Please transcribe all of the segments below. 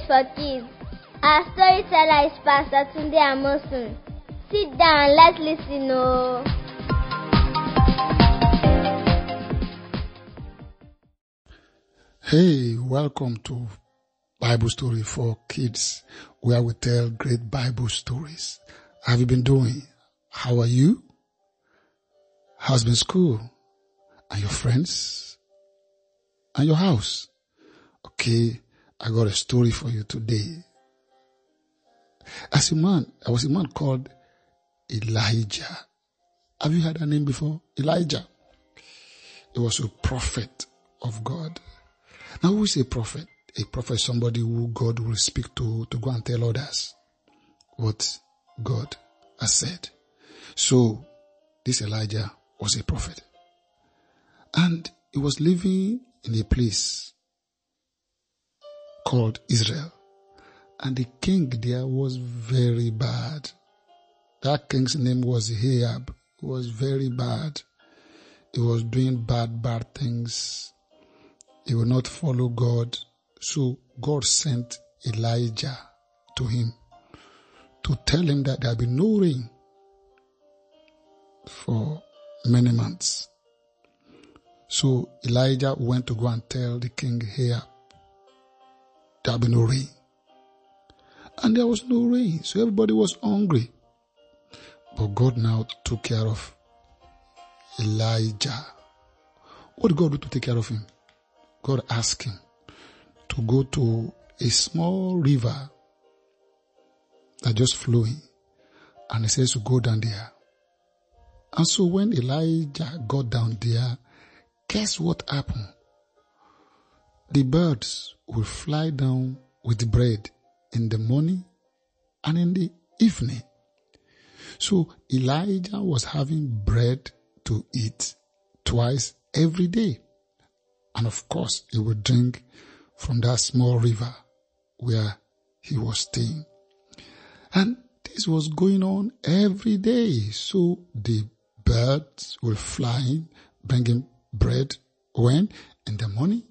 For Kids. Our storyteller is Pastor Tunde Amosun. Sit down, let's listen. Oh. Hey, welcome to Bible Story for Kids, where we tell great Bible stories. How have you been doing? How are you? How's been school? And your friends? And your house? Okay, I got a story for you today. As a man, I was a man called Elijah. Have you heard that name before? Elijah. He was a prophet of God. Now, who is a prophet? A prophet is somebody who God will speak to to go and tell others what God has said. So, this Elijah was a prophet. And he was living in a place called Israel. And the king there was very bad. That king's name was Ahab. Was very bad. He was doing bad, bad things. He would not follow God. So God sent Elijah to him to tell him that there will be no rain for many months. So Elijah went to go and tell the king here there will be no rain. And there was no rain, so everybody was hungry. But God now took care of Elijah. What did God do to take care of him? God asked him to go to a small river that just flowing. And he says to go down there. And so when Elijah got down there, guess what happened? The birds will fly down with bread in the morning and in the evening. So Elijah was having bread to eat twice every day. And of course, he would drink from that small river where he was staying. And this was going on every day. So the birds were flying, bringing bread when? In the morning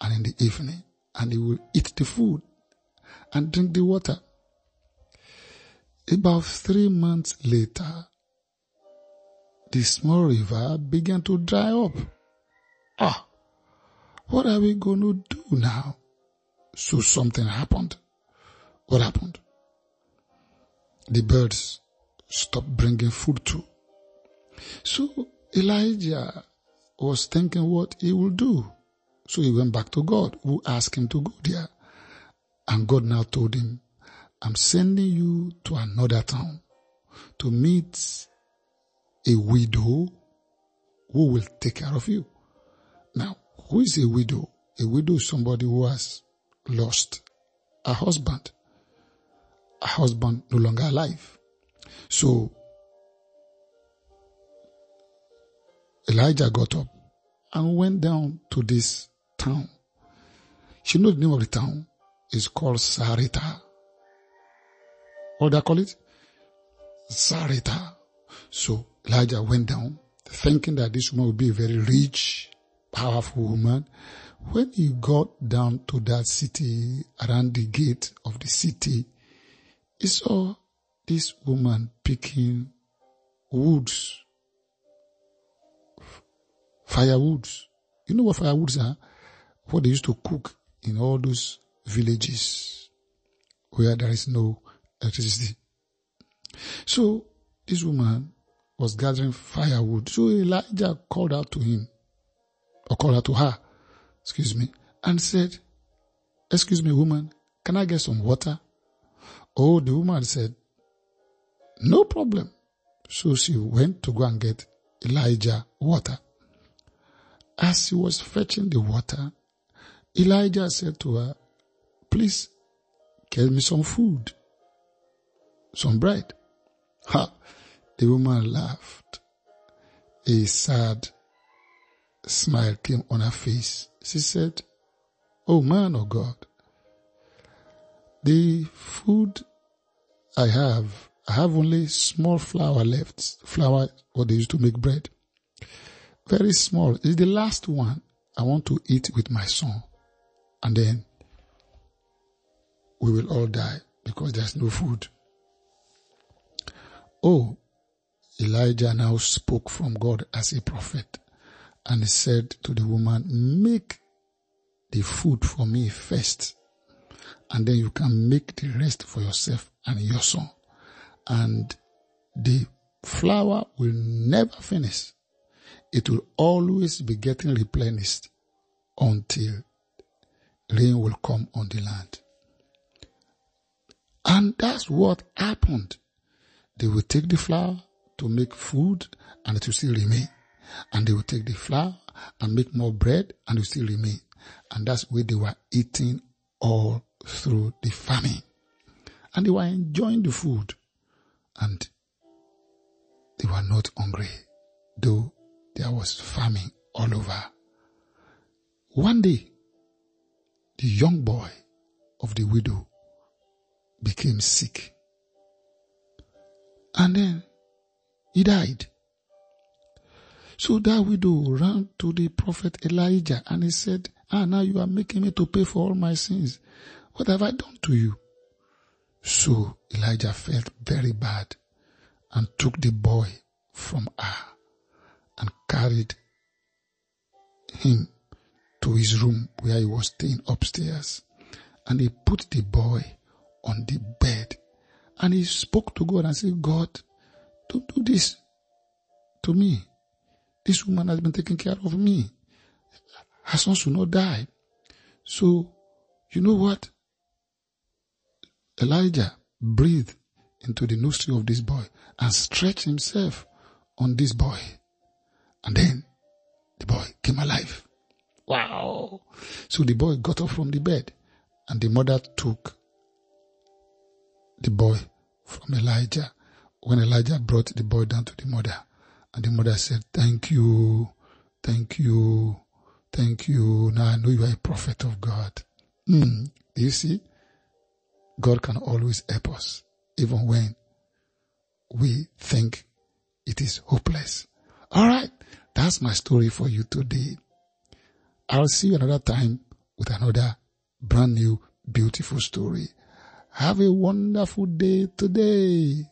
and in the evening. And he will eat the food and drink the water. About three months later, the small river began to dry up. Ah, what are we going to do now? So something happened. What happened? The birds stopped bringing food too. So Elijah was thinking what he would do. So he went back to God, who asked him to go there. And God now told him, I'm sending you to another town to meet a widow who will take care of you. Now, who is a widow? A widow is somebody who has lost a husband. A husband no longer alive. So, Elijah got up and went down to this town. You know the name of the town? It's called Sarita. What do I call it? Sarita. So Elijah went down thinking that this woman would be a very rich, powerful woman. When he got down to that city, around the gate of the city, he saw this woman picking woods, firewoods. You know what firewoods are? What they used to cook in all those villages where there is no electricity. So this woman was gathering firewood. So Elijah called out to him, or called out to her, excuse me, and said, Excuse me, woman, can I get some water? Oh, the woman said, No problem. So she went to go and get Elijah water. As he was fetching the water, Elijah said to her, Please get me some food, some bread. Ha! The woman laughed. A sad smile came on her face. She said, Oh man of God, the food I have, I have only small flour left. Flour, what they used to make bread. Very small. It's the last one I want to eat with my son. And then we will all die because there's no food. Oh, Elijah now spoke from God as a prophet and he said to the woman, make the food for me first and then you can make the rest for yourself and your son. And the flour will never finish. It will always be getting replenished until rain will come on the land. And that's what happened. They will take the flour to make food and it will still remain. And they will take the flour and make more bread and it will still remain. And that's where they were eating all through the famine. And they were enjoying the food and they were not hungry, though there was famine all over. One day, the young boy of the widow became sick. And then he died. So that widow ran to the prophet Elijah and he said, Ah, now you are making me to pay for all my sins. What have I done to you? So Elijah felt very bad and took the boy from her and carried him to his room where he was staying upstairs. And he put the boy on the bed and he spoke to God and said, God, don't do this to me. This woman has been taking care of me. Her son should not die. So, you know what? Elijah breathed into the nostril of this boy and stretched himself on this boy. And then the boy came alive. Wow. So the boy got up from the bed and the mother took the boy from Elijah. When Elijah brought the boy down to the mother and the mother said, thank you, thank you, thank you. Now I know you are a prophet of God. Mm. You see? God can always help us, even when we think it is hopeless. All right. That's my story for you today. I'll see you another time with another brand new beautiful story. Have a wonderful day today.